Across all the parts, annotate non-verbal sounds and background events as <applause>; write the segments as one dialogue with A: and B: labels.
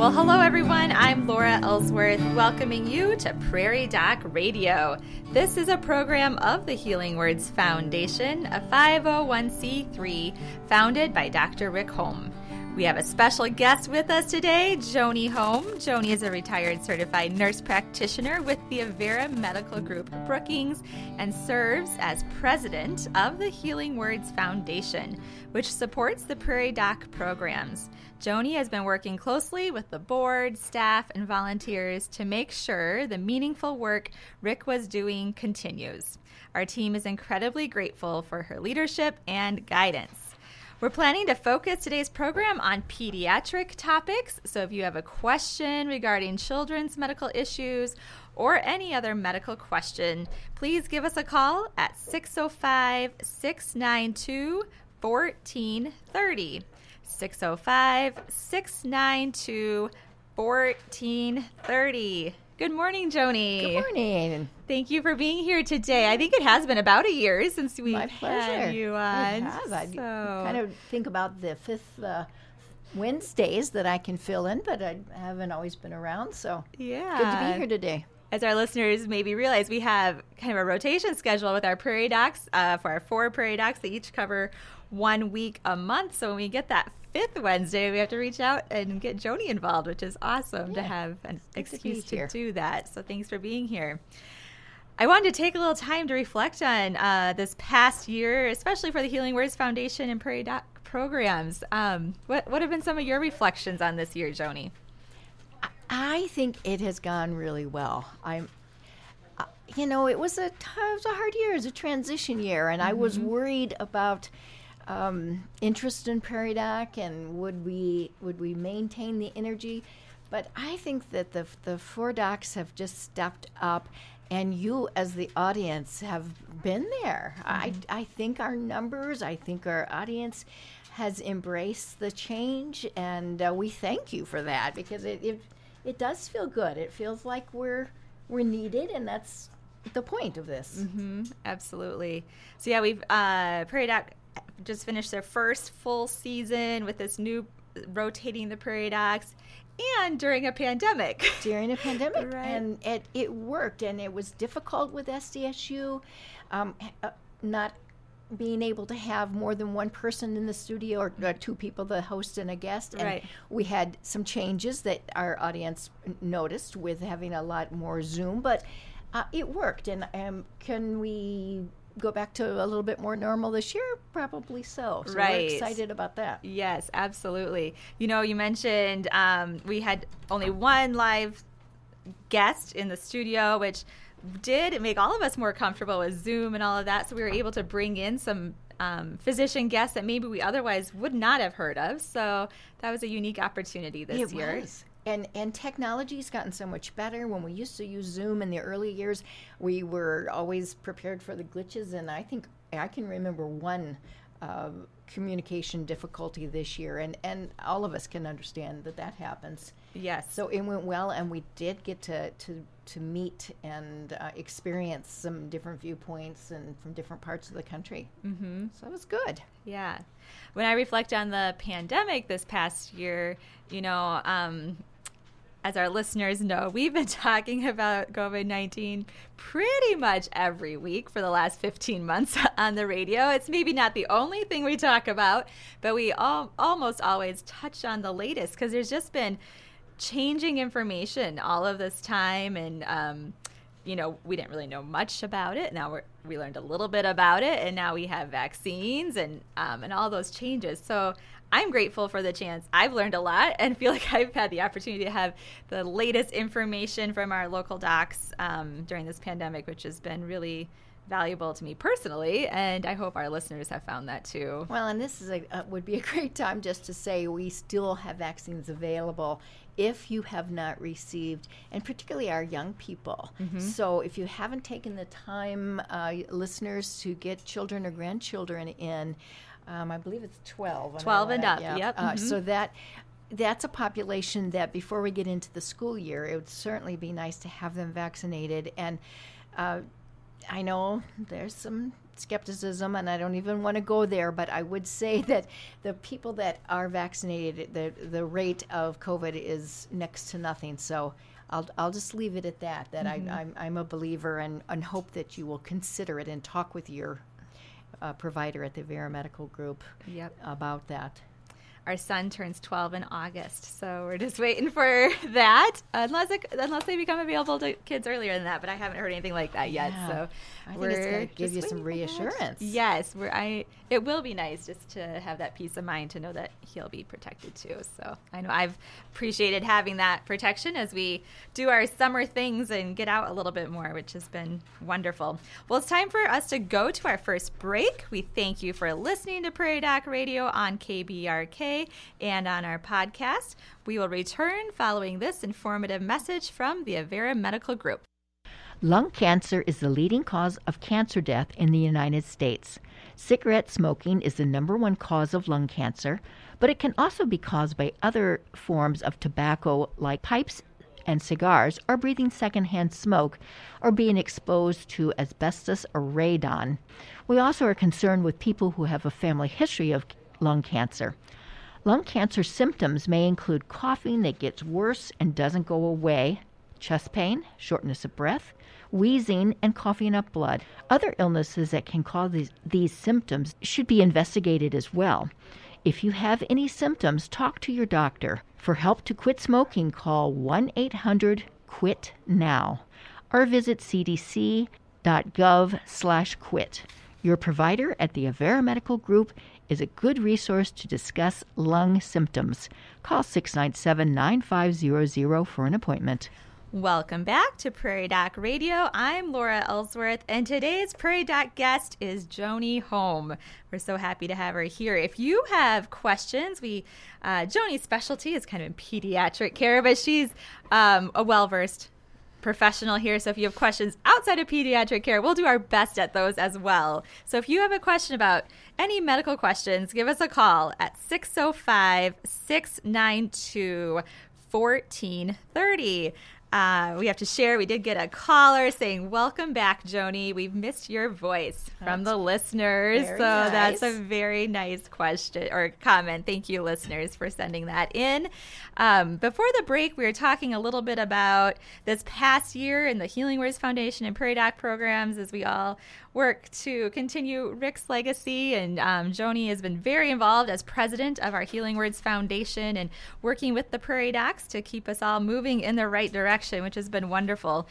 A: Well, hello everyone. I'm Laura Ellsworth, welcoming you to Prairie Doc Radio. This is a program of the Healing Words Foundation, a 501c3 founded by Dr. Rick Holm. We have a special guest with us today, Joni Holm. Joni is a retired certified nurse practitioner with the Avera Medical Group Brookings and serves as president of the Healing Words Foundation, which supports the Prairie Doc programs. Joni has been working closely with the board, staff, and volunteers to make sure the meaningful work Rick was doing continues. Our team is incredibly grateful for her leadership and guidance. We're planning to focus today's program on pediatric topics. So if you have a question regarding children's medical issues or any other medical question, please give us a call at 605 692 1430. 605 692 1430. Good morning, Joni.
B: Good morning.
A: Thank you for being here today. I think it has been about a year since we've had you on.
B: It. I kind of think about the fifth uh, Wednesdays that I can fill in, but I haven't always been around. So
A: yeah.
B: good to be here today.
A: As our listeners maybe realize, we have kind of a rotation schedule with our prairie docs uh, for our four prairie docs. They each cover one week a month. So when we get that fifth Wednesday, we have to reach out and get Joni involved, which is awesome to have an
B: to
A: excuse to,
B: here.
A: do that. So thanks for being here. I wanted to take a little time to reflect on uh, this past year, especially for the Healing Words Foundation and Prairie Doc programs. Um, what, what have been some of your reflections on this year, Joni?
B: I think it has gone really well. I'm, uh, you know, it was a t- it was a hard year, it was a transition year, and I was worried about um, interest in Prairie Doc and would we would we maintain the energy. But I think that the the four docs have just stepped up, and you as the audience have been there. I I think our numbers, I think our audience has embraced the change, and uh, we thank you for that because it, it it does feel good. It feels like we're we're needed, and that's the point of this.
A: hmm absolutely. So yeah, we've uh, Prairie Doc just finished their first full season with this new rotating the Prairie Docs, and during a pandemic. <laughs>
B: during a pandemic,
A: Right.
B: and it, it worked. And it was difficult with SDSU, um, uh, not being able to have more than one person in the studio or uh, two people, the host and a guest. And
A: Right.
B: we had some changes that our audience noticed with having a lot more Zoom, but uh, it worked. And um, can we? Go back to a little bit more normal this year, probably so. So
A: Right.
B: we're excited about that.
A: Yes, absolutely. You know, you mentioned um, we had only one live guest in the studio, which did make all of us more comfortable with Zoom and all of that. So we were able to bring in some um, physician guests that maybe we otherwise would not have heard of. So that was a unique opportunity this
B: it
A: year.
B: Was. And and technology's gotten so much better. When we used to use Zoom in the early years, we were always prepared for the glitches. And I think I can remember one uh, communication difficulty this year, and and all of us can understand that that happens.
A: Yes.
B: So it went well, and we did get to to to meet and uh, experience some different viewpoints and from different parts of the country.
A: Mm-hmm.
B: So it was good.
A: Yeah. When I reflect on the pandemic this past year, you know, um, as our listeners know, <laughs> we've been talking about COVID 19 pretty much every week for the last 15 months <laughs> on the radio. It's maybe not the only thing we talk about, but we all, almost always touch on the latest because there's just been changing information all of this time. And, um, you know, we didn't really know much about it. Now we're, we learned a little bit about it, and now we have vaccines and um, and all those changes. So I'm grateful for the chance. I've learned a lot, and feel <laughs> like I've had the opportunity to have the latest information from our local docs um, during this pandemic, which has been really valuable to me personally, and I hope our listeners have found that too.
B: Well, and this is a uh, would be a great time just to say we still have vaccines available if you have not received, and particularly our young people. So if you haven't taken the time, uh, listeners, to get children or grandchildren in, um, I believe it's twelve.
A: 12 and up,
B: yeah.
A: yep,
B: Uh,
A: mhm.
B: So that. That's a population that before we get into the school year, it would certainly be nice to have them vaccinated. And uh, I know there's some skepticism, and I don't even want to go there, but I would say <laughs> that the people that are vaccinated, the, the rate of COVID is next to nothing. So I'll, I'll just leave it at that, that
A: Mm-hmm.
B: I, I'm, I'm a believer and, and hope that you will consider it and talk with your uh, provider at the Avera Medical Group
A: Yep.
B: about that.
A: Our son turns 12 in August, so we're just waiting for <laughs> that. Unless it, unless they become available to kids earlier than that, but I haven't heard anything like that yet.
B: Yeah.
A: So
B: I think it's
A: we're
B: going to give you some
A: waiting for that.
B: reassurance.
A: Yes, we're, I. It will be nice just to have that peace of mind to know that he'll be protected too. So I know I've appreciated having that protection as we do our summer things and get out a little bit more, which has been wonderful. Well, it's time for us to go to our first break. We thank you for listening to Prairie Doc Radio on KBRK and on our podcast. We will return following this informative message from the Avera Medical Group.
C: Lung cancer is the leading cause of cancer death in the United States. Cigarette smoking is the number one cause of lung cancer, but it can also be caused by other forms of tobacco like pipes and cigars, or breathing secondhand smoke, or being exposed to asbestos or radon. We also are concerned with people who have a family history of lung cancer. Lung cancer symptoms may include coughing that gets worse and doesn't go away, chest pain, shortness of breath, wheezing, and coughing up blood. Other illnesses that can cause these, these symptoms should be investigated as well. If you have any symptoms, talk to your doctor. For help to quit smoking, call 1 800 QUIT NOW or visit cdc.gov slash quit. Your provider at the Avera Medical Group is a good resource to discuss lung symptoms. Call 697 9500 for an appointment.
A: Welcome back to Prairie Doc Radio. I'm Laura Ellsworth, and today's Prairie Doc guest is Joni Holm. We're so happy to have her here. If you have questions, we uh, Joni's specialty is kind of in pediatric care, but she's um, a well versed professional here. So if you have questions outside of pediatric care, we'll do our best at those as well. So if you have a question about any medical questions, give us a call at 605 692 1430. Uh, we have to share. We did get a caller saying, "Welcome back, Joni. We've missed your voice from the listeners." So that's a very nice question or comment. Thank you, listeners, for sending that in. Um, before the break, we were talking a little bit about this past year in the Healing Words Foundation and Prairie Doc programs as we all work to continue Rick's legacy. And um, Joni has been very involved as president of our Healing Words Foundation and working with the Prairie Docs to keep us all moving in the right direction, which has been wonderful.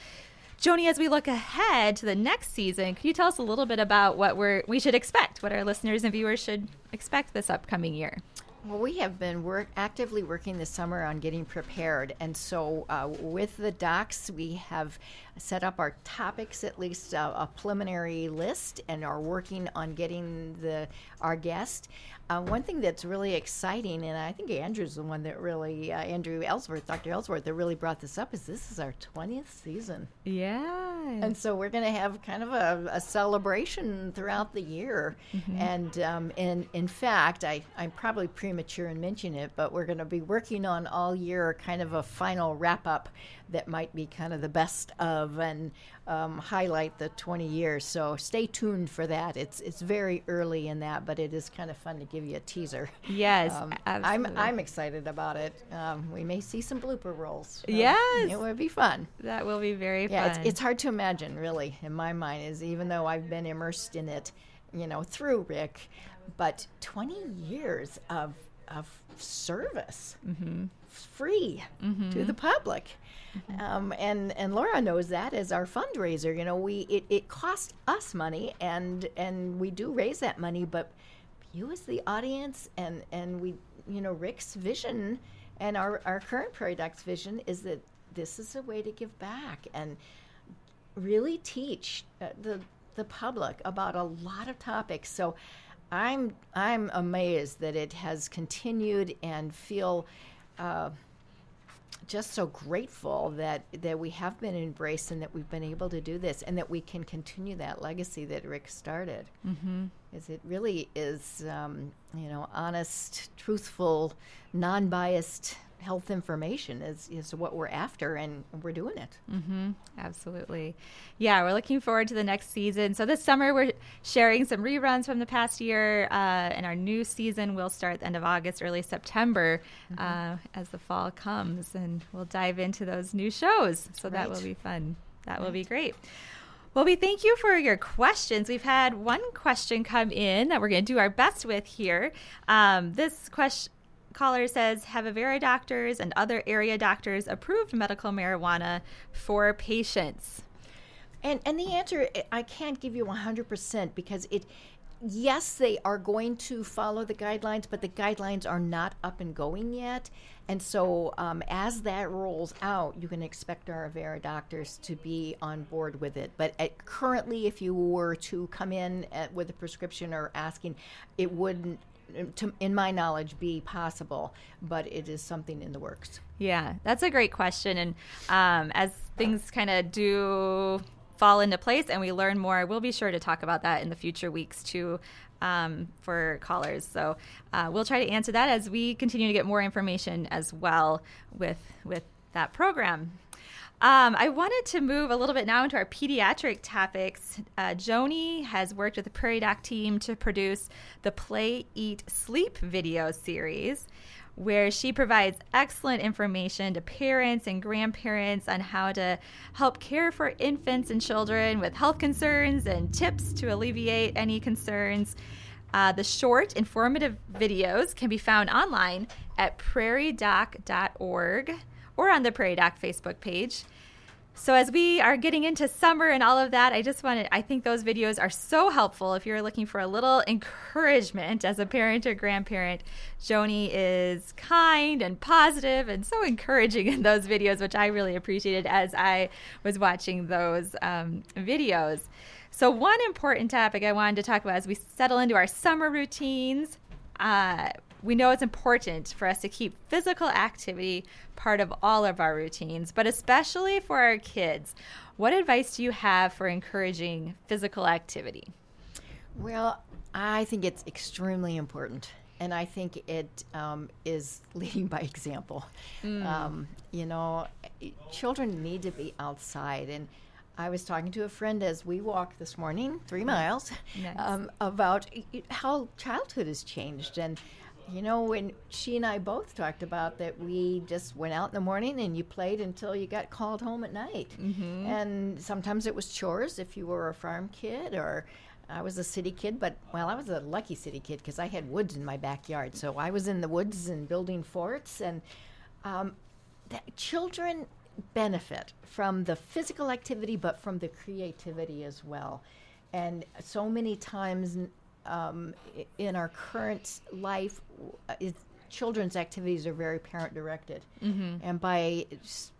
A: Joni, as we look ahead to the next season, can you tell us a little bit about what we're we should expect, what our listeners and viewers should expect this upcoming year?
B: Well, we have been work actively working this summer on getting prepared, and so uh, with the docs, we have set up our topics, at least uh, a preliminary list, and are working on getting the our guest. Uh, one thing that's really exciting, and I think Andrew's the one that really, uh, Andrew Ellsworth, Dr. Ellsworth, that really brought this up, is this is our 20th season.
A: Yeah.
B: And so we're going to have kind of a, a celebration throughout the year. And um, in, in fact, I, I'm probably premature in mentioning it, but we're going to be working on all year kind of a final wrap up that might be kind of the best of and um, highlight the 20 years. So stay tuned for that. It's, it's very early in that, but it is kind of fun to give you a teaser.
A: yes,
B: Um,
A: absolutely.
B: I'm, I'm excited about it. Um, we may see some blooper rolls. So
A: Yes.
B: It would be fun.
A: that will be very
B: Yeah,
A: fun.
B: it's, it's hard to imagine, really, in my mind, is even though I've been immersed in it, you know, through Rick, but 20 years of, of service, free to the public. Um, and and Laura knows that as our fundraiser. You know, we it, it costs us money, and and we do raise that money, but you as the audience, and and we, you know, Rick's vision, and our our current Prairie Docs vision is that this is a way to give back and really teach uh, the the public about a lot of topics. So I'm I'm amazed that it has continued and feel uh, just so grateful that that we have been embraced and that we've been able to do this and that we can continue that legacy that Rick started. Mm-hmm. Is it really is um, you know honest, truthful, non-biased health information is, is what we're after, and we're doing it.
A: Mm-hmm. Absolutely. Yeah, we're looking forward to the next season. So this summer, we're sharing some reruns from the past year, uh, and our new season will start at the end of August, early September, mm-hmm. uh, as the fall comes, and we'll dive into those new shows. So right. that will be fun. That right. will be great. Well, we thank you for your questions. We've had one question come in that we're going to do our best with here. Um, this question caller says Have Avera doctors and other area doctors approved medical marijuana for patients?
B: And, and the answer, eh, I can't give you 100% because it, yes, they are going to follow the guidelines, but the guidelines are not up and going yet. And so, um, as that rolls out, you can expect our Avera doctors to be on board with it. But at, currently, if you were to come in at, with a prescription or asking, it wouldn't to, in my knowledge, be possible, but it is something in the works.
A: Yeah, that's a great question. And um, as things kind of do fall into place and we learn more, we'll be sure to talk about that in the future weeks too um, for callers. So uh, we'll try to answer that as we continue to get more information as well with with that program. Um, I wanted to move a little bit now into our pediatric topics. Uh, Joni has worked with the Prairie Doc team to produce the Play, Eat, Sleep video series, where she provides excellent information to parents and grandparents on how to help care for infants and children with health concerns and tips to alleviate any concerns. Uh, the short, informative videos can be found online at prairiedoc.org or on the Prairie Doc Facebook page. So as we are getting into summer and all of that, I just wanted I think those videos are so helpful if you're looking for a little encouragement as a parent or grandparent. Joni is kind and positive and so encouraging in those videos, which I really appreciated as I was watching those um, videos. So one important topic I wanted to talk about as we settle into our summer routines. Uh, we know it's important for us to keep physical activity part of all of our routines, but especially for our kids. What advice do you have for encouraging physical activity?
B: Well, I think it's extremely important. And I think it um, is <laughs> leading by example. Mm. Um, you know, children need to be outside. And I was talking to a friend as we walked this morning, three miles, nice. um, about how childhood has changed. And you know, when she and I both talked about that, we just went out in the morning and you played until you got called home at night. Mm-hmm. And sometimes it was chores if you were a farm kid, or I was a city kid, but well, I was a lucky city kid because I had woods in my backyard. So I was in the woods and building forts. And um, children benefit from the physical activity, but from the creativity as well. And so many times um, in our current life, uh, children's activities are very parent directed. Mm-hmm. And by s-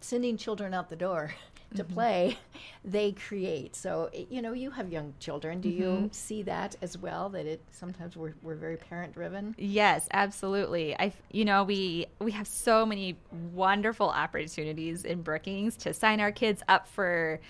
B: sending children out the door <laughs> to mm-hmm. play, <laughs> they create. So, you know, you have young children. Do mm-hmm. you see that as well? That it sometimes we're, we're very parent driven?
A: Yes, absolutely. I, you know, we, we have so many wonderful opportunities in Brookings to sign our kids up for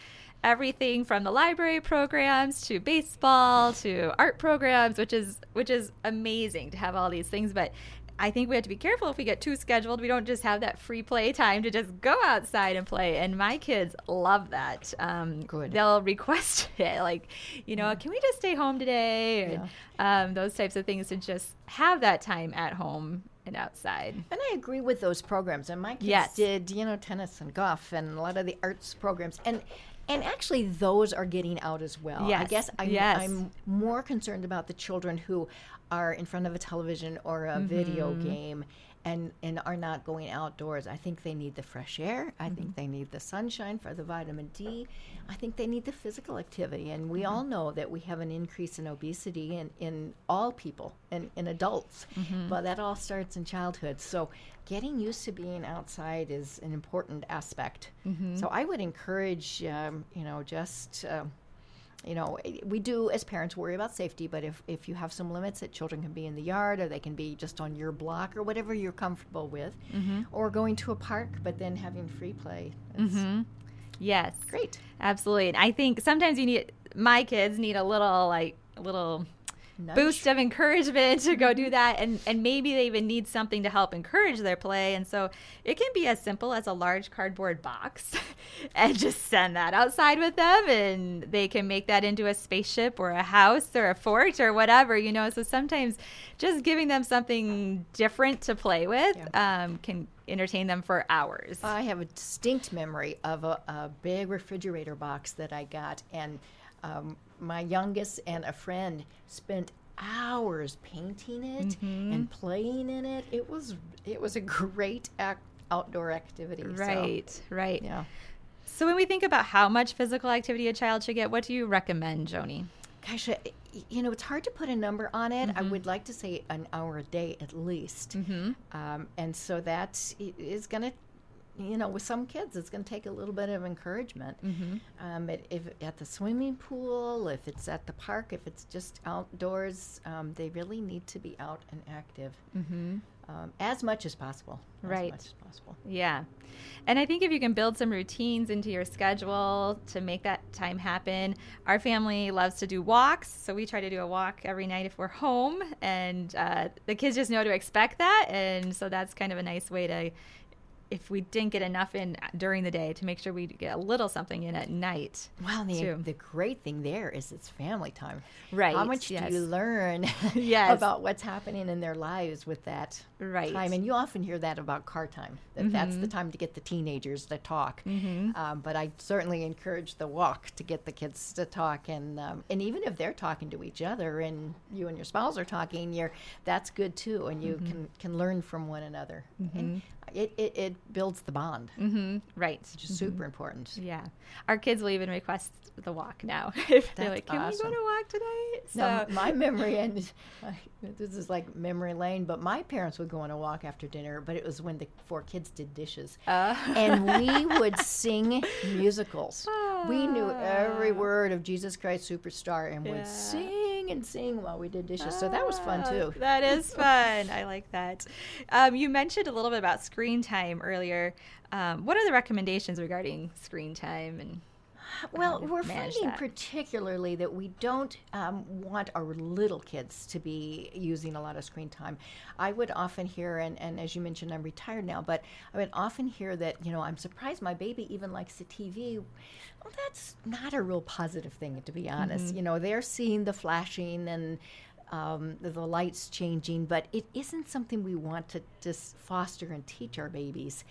A: everything from the library programs to baseball to art programs which is which is amazing to have all these things but I think we have to be careful if we get too scheduled. We don't just have that free play time to just go outside and play. And my kids love that. Um, Good. They'll <laughs> request it, like, you know, yeah. can we just stay home today? Yeah. um, those types of things to just have that time at home and outside.
B: And I agree with those programs. And my kids yes. did, you know, tennis and golf and a lot of the arts programs. And and actually, those are getting out as well. Yes. I guess I'm, yes. I'm more concerned about the children who are in front of a television or a mm-hmm. video game and and are not going outdoors. I think they need the fresh air. I mm-hmm. think they need the sunshine for the vitamin D. I think they need the physical activity. And we mm-hmm. all know that we have an increase in obesity in, in all people and in adults. Mm-hmm. But that all starts in childhood. So getting used to being outside is an important aspect. Mm-hmm. So I would encourage, um, you know, just. Uh, you know, we do as parents worry about safety, but if, if you have some limits that children can be in the yard or they can be just on your block or whatever you're comfortable with, mm-hmm. or going to a park, but then having free play.
A: Mm-hmm. Yes.
B: Great.
A: Absolutely. And I think sometimes you need, my kids need a little, like, a little Boost of encouragement to go do that and and maybe they even need something to help encourage their play and so it can be as simple as a large cardboard box <laughs> and just send that outside with them and they can make that into a spaceship or a house or a fort or whatever you know so sometimes just giving them something different to play with um, can entertain them for hours.
B: I have a distinct memory of a, a big refrigerator box that I got, and um, my youngest and a friend spent hours painting it
A: Mm-hmm.
B: and playing in it. It was it was a <laughs> great ac- outdoor activity. so,
A: right right
B: yeah.
A: so when we think about how much physical activity a child should get what do you recommend joni
B: Gosh, you know, it's hard to put a number on it. I would like to say an hour a day at least. Um, and so that is going to, you know, with some kids, it's going to take a little bit of encouragement. Um, it, if at the swimming pool, if it's at the park, if it's just outdoors, um, they really need to be out and active um, as much as possible.
A: Right.
B: As much as possible.
A: Yeah. And I think if you can build some routines into your schedule to make that time happen, our family loves to do walks. So we try to do a walk every night if we're home. And uh, the kids just know to expect that. And so that's kind of a nice way to, if we didn't get enough in during the day, to make sure we get a little something in at night.
B: Well, the,
A: too.
B: the great thing there is it's family time.
A: Right,
B: How much
A: yes.
B: do you learn <laughs>
A: Yes. <laughs>
B: about what's happening in their lives with that
A: Right.
B: time? And you often hear that about car time, that that's the time to get the teenagers to talk. Um, but I certainly encourage the walk to get the kids to talk. And, um, and even if they're talking to each other and you and your spouse are talking, you're, that's good too. And you can, can learn from one another. And it, it, it builds the bond,
A: Mm-hmm. Right.
B: which is super important.
A: Yeah. Our kids will even request the walk now. <laughs> if they're like, can
B: awesome.
A: we go to walk today? So,
B: Now, my memory, <laughs> and uh, this is like memory lane, but my parents would go on a walk after dinner, but it was when the four kids did dishes.
A: Uh.
B: and we <laughs> would sing musicals. We knew
A: Ah.
B: every word of Jesus Christ Superstar and
A: Yeah.
B: would sing and singing while we did dishes. So that was fun
A: Ah,
B: too.
A: That is fun. I like that. Um, you mentioned a little bit about screen time earlier. Um, what are the recommendations regarding screen time? And
B: Well, we're finding
A: that.
B: particularly that we don't um, want our little kids to be using a lot of screen time. I would often hear, and, and as you mentioned, I'm retired now, but I would often hear that, you know, I'm surprised my baby even likes the TV. Well, that's not a real positive thing, to be honest.
A: Mm-hmm.
B: You know, they're seeing the flashing and um, the, the lights changing, but it isn't something we want to just foster and teach our babies.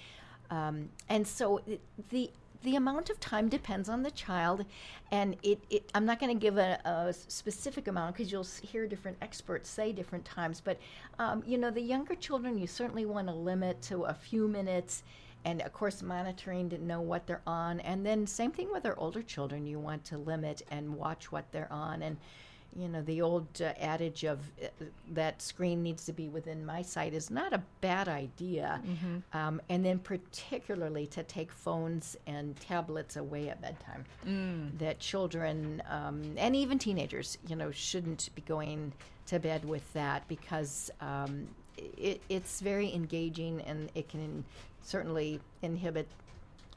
B: Um, and so it, the the amount of time depends on the child, and it, it I'm not going to give a, a specific amount because you'll hear different experts say different times. But um, you know, the younger children, you certainly want to limit to a few minutes, and of course, monitoring to know what they're on. And then same thing with our older children, you want to limit and watch what they're on and you know the old uh, adage of uh, that screen needs to be within my sight is not a bad idea um, and then particularly to take phones and tablets away at bedtime that children um, and even teenagers you know shouldn't be going to bed with that because um, it, it's very engaging and it can certainly inhibit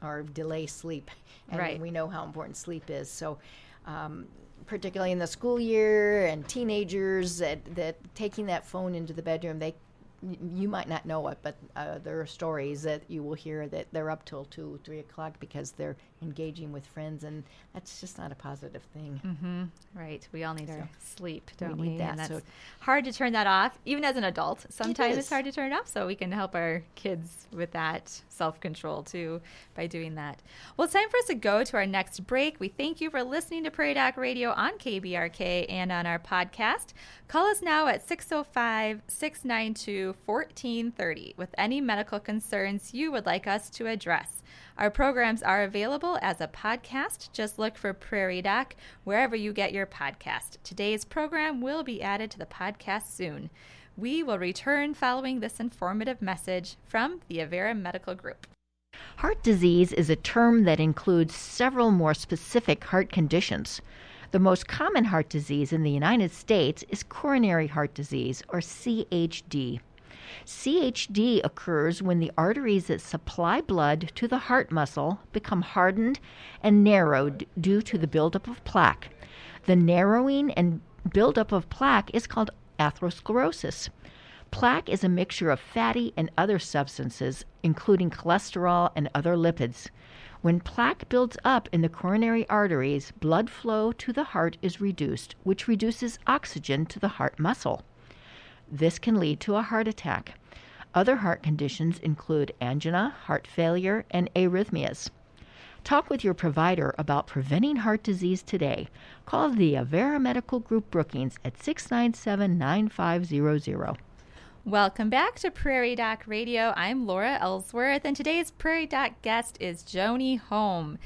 B: or delay sleep. And
A: Right.
B: we know how important sleep is. So, um, particularly in the school year and teenagers, that, that taking that phone into the bedroom, they you might not know it, but uh, there are stories that you will hear that they're up till two, three o'clock because they're engaging with friends, and that's just not a positive thing. Mm-hmm.
A: right, we all need our sleep, don't
B: need
A: we?
B: that,
A: And that's
B: so-
A: hard to turn that off, even as an adult. Sometimes it's hard to turn it off, so we can help our kids with that self control too by doing that. Well, it's time for us to go to our next break. We thank you for listening to Prairie Doc Radio on KBRK and on our podcast. Call us now at 605 692 1430 with any medical concerns you would like us to address. Our programs are available as a podcast. Just look for Prairie Doc wherever you get your podcast. Today's program will be added to the podcast soon. We will return following this informative message from the Avera Medical Group.
C: Heart disease is a term that includes several more specific heart conditions. The most common heart disease in the United States is coronary heart disease, or CHD. CHD occurs when the arteries that supply blood to the heart muscle become hardened and narrowed due to the buildup of plaque. The narrowing and buildup of plaque is called atherosclerosis. Plaque is a mixture of fatty and other substances, including cholesterol and other lipids. When plaque builds up in the coronary arteries, blood flow to the heart is reduced, which reduces oxygen to the heart muscle. This can lead to a heart attack. Other heart conditions include angina, heart failure, and arrhythmias. Talk with your provider about preventing heart disease today. Call the Avera Medical Group Brookings at 697 9500.
A: Welcome back to Prairie Doc Radio. I'm Laura Ellsworth, and today's Prairie Doc guest is Joni Holm.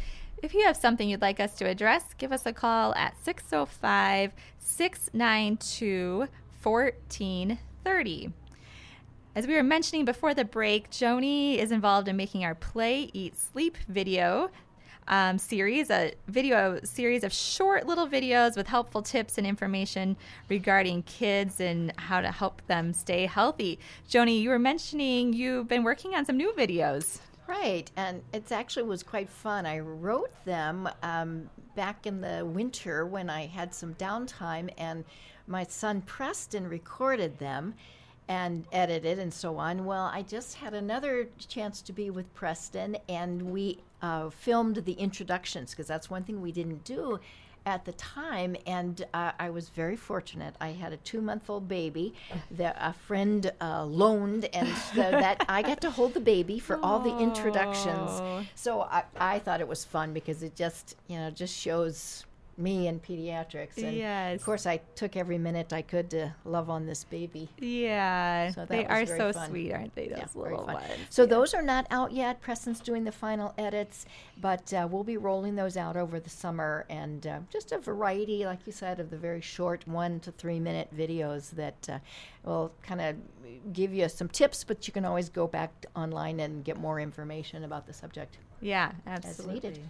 A: If you have something you'd like us to address, give us a call at 605 692 1430. As we were mentioning before the break, Joni is involved in making our Play, Eat, Sleep video um, series, a video series of short little videos with helpful tips and information regarding kids and how to help them stay healthy. Joni, you were mentioning you've been working on some new videos.
B: Right, and it actually was quite fun. I wrote them um, back in the winter when I had some downtime, and my son Preston recorded them and edited and so on. Well, I just had another chance to be with Preston, and we uh, filmed the introductions because that's one thing we didn't do at the time, and uh, I was very fortunate. I had a two-month-old baby that a friend uh, loaned, and so <laughs> that I got to hold the baby for all the introductions. So I, I thought it was fun because it just, you know, just shows me and pediatrics. And
A: Yes.
B: Of course, I took every minute I could to love on this baby.
A: Yeah,
B: So
A: they are so
B: fun.
A: sweet, aren't they? Those
B: Yeah,
A: little ones.
B: So
A: Yeah.
B: those are not out yet. Preston's doing the final edits, but uh, we'll be rolling those out over the summer and uh, just a variety, like you said, of the very short one to three minute videos that uh, will kind of give you some tips, but you can always go back online and get more information about the subject.
A: Yeah,
B: needed.
A: absolutely.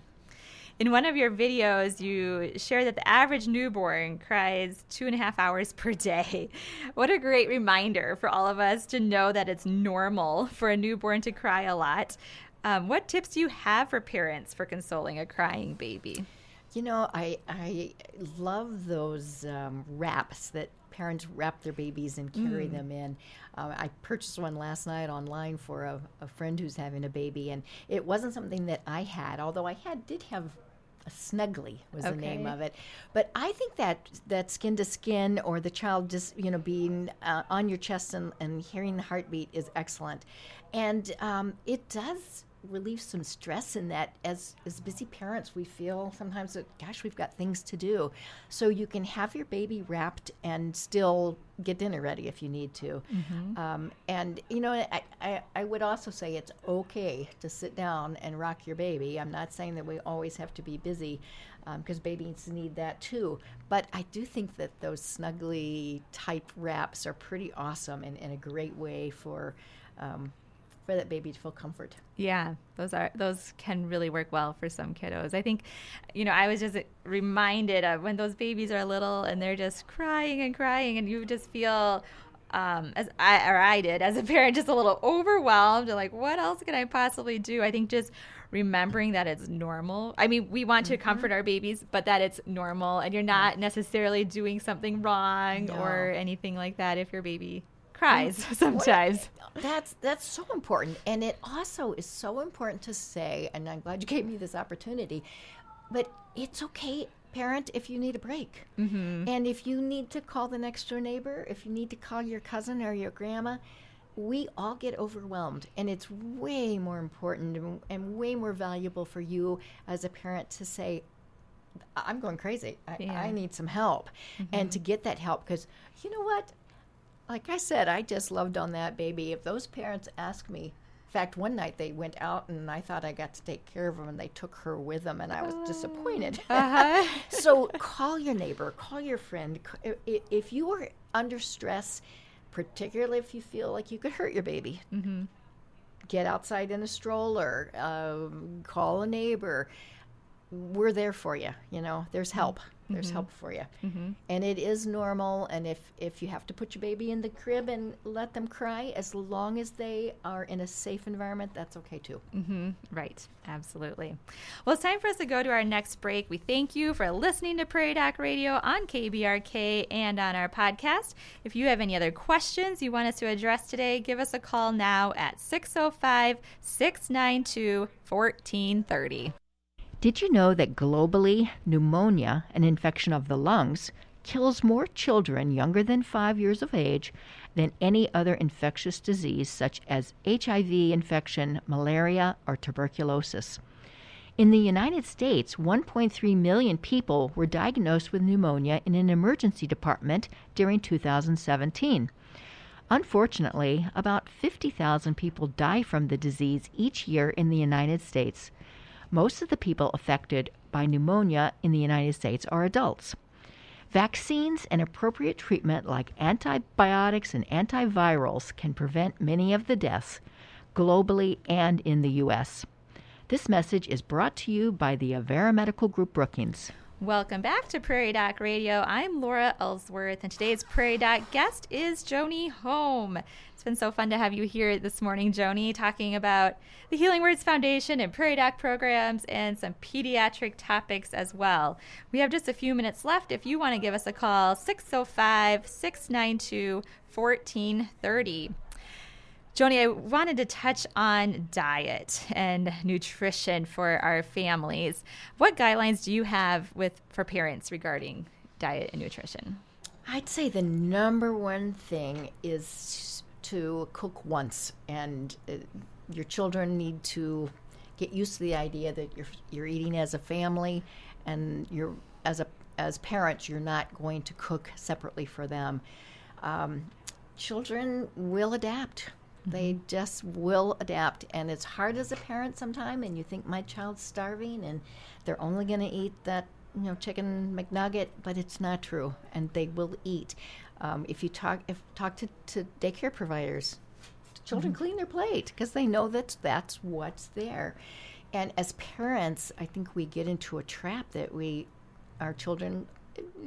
A: In one of your videos, you share that the average newborn cries two and a half hours per day. <laughs> What a great reminder for all of us to know that it's normal for a newborn to cry a lot. Um, what tips do you have for parents for consoling a crying baby?
B: You know, I I love those um, wraps that parents wrap their babies and carry them in. Uh, I purchased one last night online for a, a friend who's having a baby, and it wasn't something that I had, although I had did have Snugli was the name of it. But I think that that skin to skin or the child just you know being uh, on your chest and, and hearing the heartbeat is excellent, and um, it does relieve some stress in that as as busy parents we feel sometimes that gosh we've got things to do. So you can have your baby wrapped and still get dinner ready if you need to. Um, and you know I, I, I would also say it's okay to sit down and rock your baby. I'm not saying that we always have to be busy because babies need that too. But i do think that those snuggly type wraps are pretty awesome and, and a great way for um, for that baby to feel comfort
A: Yeah, those are those can really work well for some kiddos. I think, you know, I was just reminded of when those babies are little and they're just crying and crying, and you just feel, um, as I or I did as a parent, just a little overwhelmed. and Like, what else can I possibly do? I think just remembering that it's normal. I mean, we want to comfort our babies, but that it's normal, and you're not necessarily doing something wrong
B: No.
A: or anything like that if your baby cries sometimes.
B: That's that's so important, and it also is so important to say. And I'm glad you gave me this opportunity. But it's okay, parent, if you need a break, mm-hmm. and if you need to call the next door neighbor, if you need to call your cousin or your grandma. We all get overwhelmed, and it's way more important and, and way more valuable for you as a parent to say, I'm going crazy. I,
A: Yeah.
B: I need some help. And to get that help, because you know what? Like I said, I just loved on that baby. If those parents ask me, in fact, one night they went out and I thought I got to take care of them and they took her with them and I was disappointed.
A: Uh-huh. <laughs> <laughs>
B: so call your neighbor, call your friend. C- i- i- If you are under stress, particularly if you feel like you could hurt your baby, get outside in a stroller, um, call a neighbor. We're there for you. You know, there's help. There's help for you. And it is normal. And if, if you have to put your baby in the crib and let them cry, as long as they are in a safe environment, that's okay too.
A: Mm-hmm. Right, absolutely. Well, it's time for us to go to our next break. We thank you for listening to Prairie Doc Radio on KBRK and on our podcast. If you have any other questions you want us to address today, give us a call now at 605 692 1430.
C: Did you know that globally, pneumonia, an infection of the lungs, kills more children younger than five years of age than any other infectious disease such as HIV infection, malaria, or tuberculosis? In the United States, 1.3 million people were diagnosed with pneumonia in an emergency department during 2017. Unfortunately, about 50,000 people die from the disease each year in the United States. Most of the people affected by pneumonia in the United States are adults. Vaccines and appropriate treatment like antibiotics and antivirals can prevent many of the deaths globally and in the U.S. This message is brought to you by the Avera Medical Group Brookings.
A: Welcome back to Prairie Doc Radio. I'm Laura Ellsworth, and today's Prairie Doc guest is Joni Holm. It's been so fun to have you here this morning, Joni, talking about the Healing Words Foundation and Prairie Doc programs and some pediatric topics as well. We have just a few minutes left. If you want to give us a call, 605 692 1430. Joni, I wanted to touch on diet and nutrition for our families. What guidelines do you have with for parents regarding diet and nutrition?
B: I'd say the number one thing is to cook once, and uh, your children need to get used to the idea that you're you're eating as a family, and you're as a as parents you're not going to cook separately for them. Um, children will adapt. They just will adapt, and it's hard as a parent sometimes. And you think my child's starving, and they're only going to eat that you know chicken McNugget, but it's not true, and they will eat. Um, if you talk if talk to, to daycare providers, children clean their plate because they know that that's what's there. And as parents, I think we get into a trap that we, our children,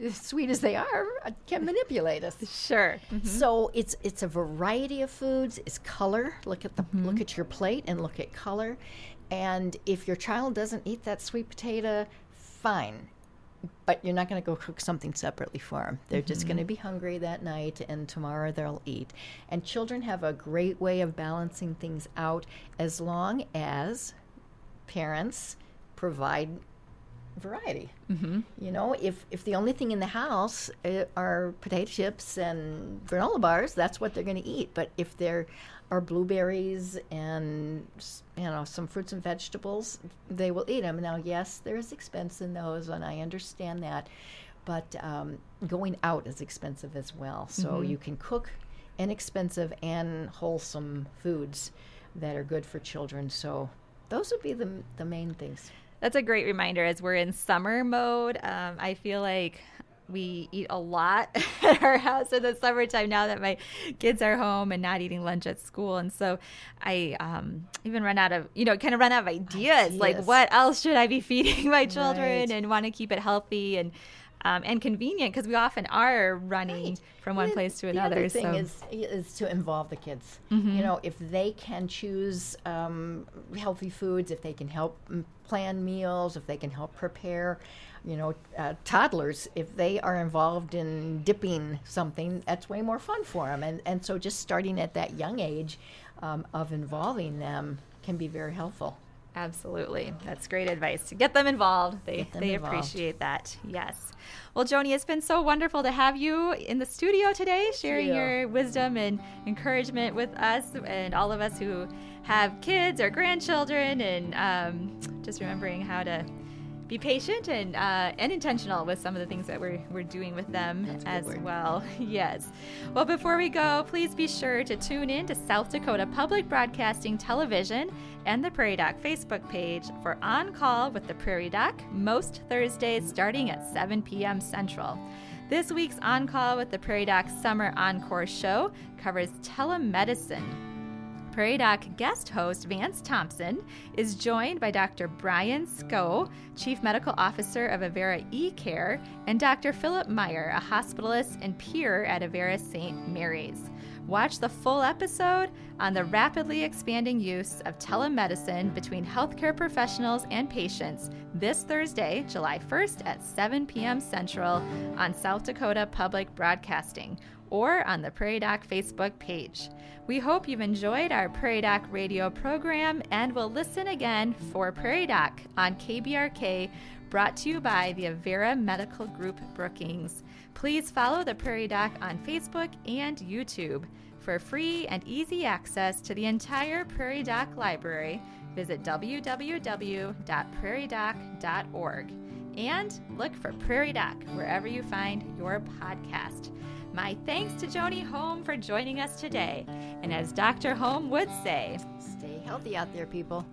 B: as sweet as they are, uh, can manipulate us.
A: Sure. Mm-hmm.
B: So it's it's a variety of foods. It's color. Look at the mm-hmm. look at your plate and look at color. And if your child doesn't eat that sweet potato, fine. But you're not going to go cook something separately for them. They're just going to mm-hmm. be hungry that night, and tomorrow they'll eat. And children have a great way of balancing things out as long as parents provide variety.
A: Mm-hmm.
B: You know, if if the only thing in the house uh, are potato chips and granola bars, that's what they're going to eat. But if there are blueberries and you know some fruits and vegetables, they will eat them. Now, yes, there is expense in those, and I understand that, but um, going out is expensive as well. So you can cook inexpensive and wholesome foods that are good for children. So those would be the the main things.
A: That's a great reminder as we're in summer mode. Um, I feel like we eat a lot <laughs> at our house in the summertime now that my kids are home and not eating lunch at school. And so I um, even run out of, you know, kind of run out of ideas, like what else should I be <laughs> feeding my children
B: Right.
A: and want to keep it healthy and um, and convenient because we often are running
B: Right.
A: from one place to
B: the
A: another.
B: other thing
A: so
B: is is to involve the kids.
A: Mm-hmm.
B: You know, if they can choose um, healthy foods, if they can help mm, plan meals, if they can help prepare. You know, uh, toddlers, if they are involved in dipping something, that's way more fun for them. And and so just starting at that young age um, of involving them can be very helpful.
A: Absolutely. That's great advice. To get them involved. They
B: them
A: they
B: involved.
A: appreciate that. Yes. Well, Joni, it's been so wonderful to have you in the studio today, sharing
B: you.
A: your wisdom and encouragement with us and all of us who have kids or grandchildren and um, just remembering how to be patient and uh, and intentional with some of the things that we're, we're doing with them
B: That's
A: as well. <laughs> Yes. Well, before we go, please be sure to tune in to South Dakota Public Broadcasting Television and the Prairie Doc Facebook page for On Call with the Prairie Doc most Thursdays starting at 7 p.m. Central. This week's On Call with the Prairie Doc Summer Encore show covers telemedicine. Prairie Doc guest host Vance Thompson is joined by Dr. Brian Skow, Chief Medical Officer of Avera E Care, and Dr. Philip Meyer, a hospitalist and peer at Avera St. Mary's. Watch the full episode on the rapidly expanding use of telemedicine between healthcare professionals and patients this Thursday, July 1st at 7 p.m. Central on South Dakota Public Broadcasting or on the Prairie Doc Facebook page. We hope you've enjoyed our Prairie Doc radio program and will listen again for Prairie Doc on KBRK, brought to you by the Avera Medical Group Brookings. Please follow the Prairie Doc on Facebook and YouTube. For free and easy access to the entire Prairie Doc library, visit www.prairiedoc.org and look for Prairie Doc wherever you find your podcast. My thanks to Joni Holm for joining us today. And as Dr. Holm would say,
B: stay healthy out there, people.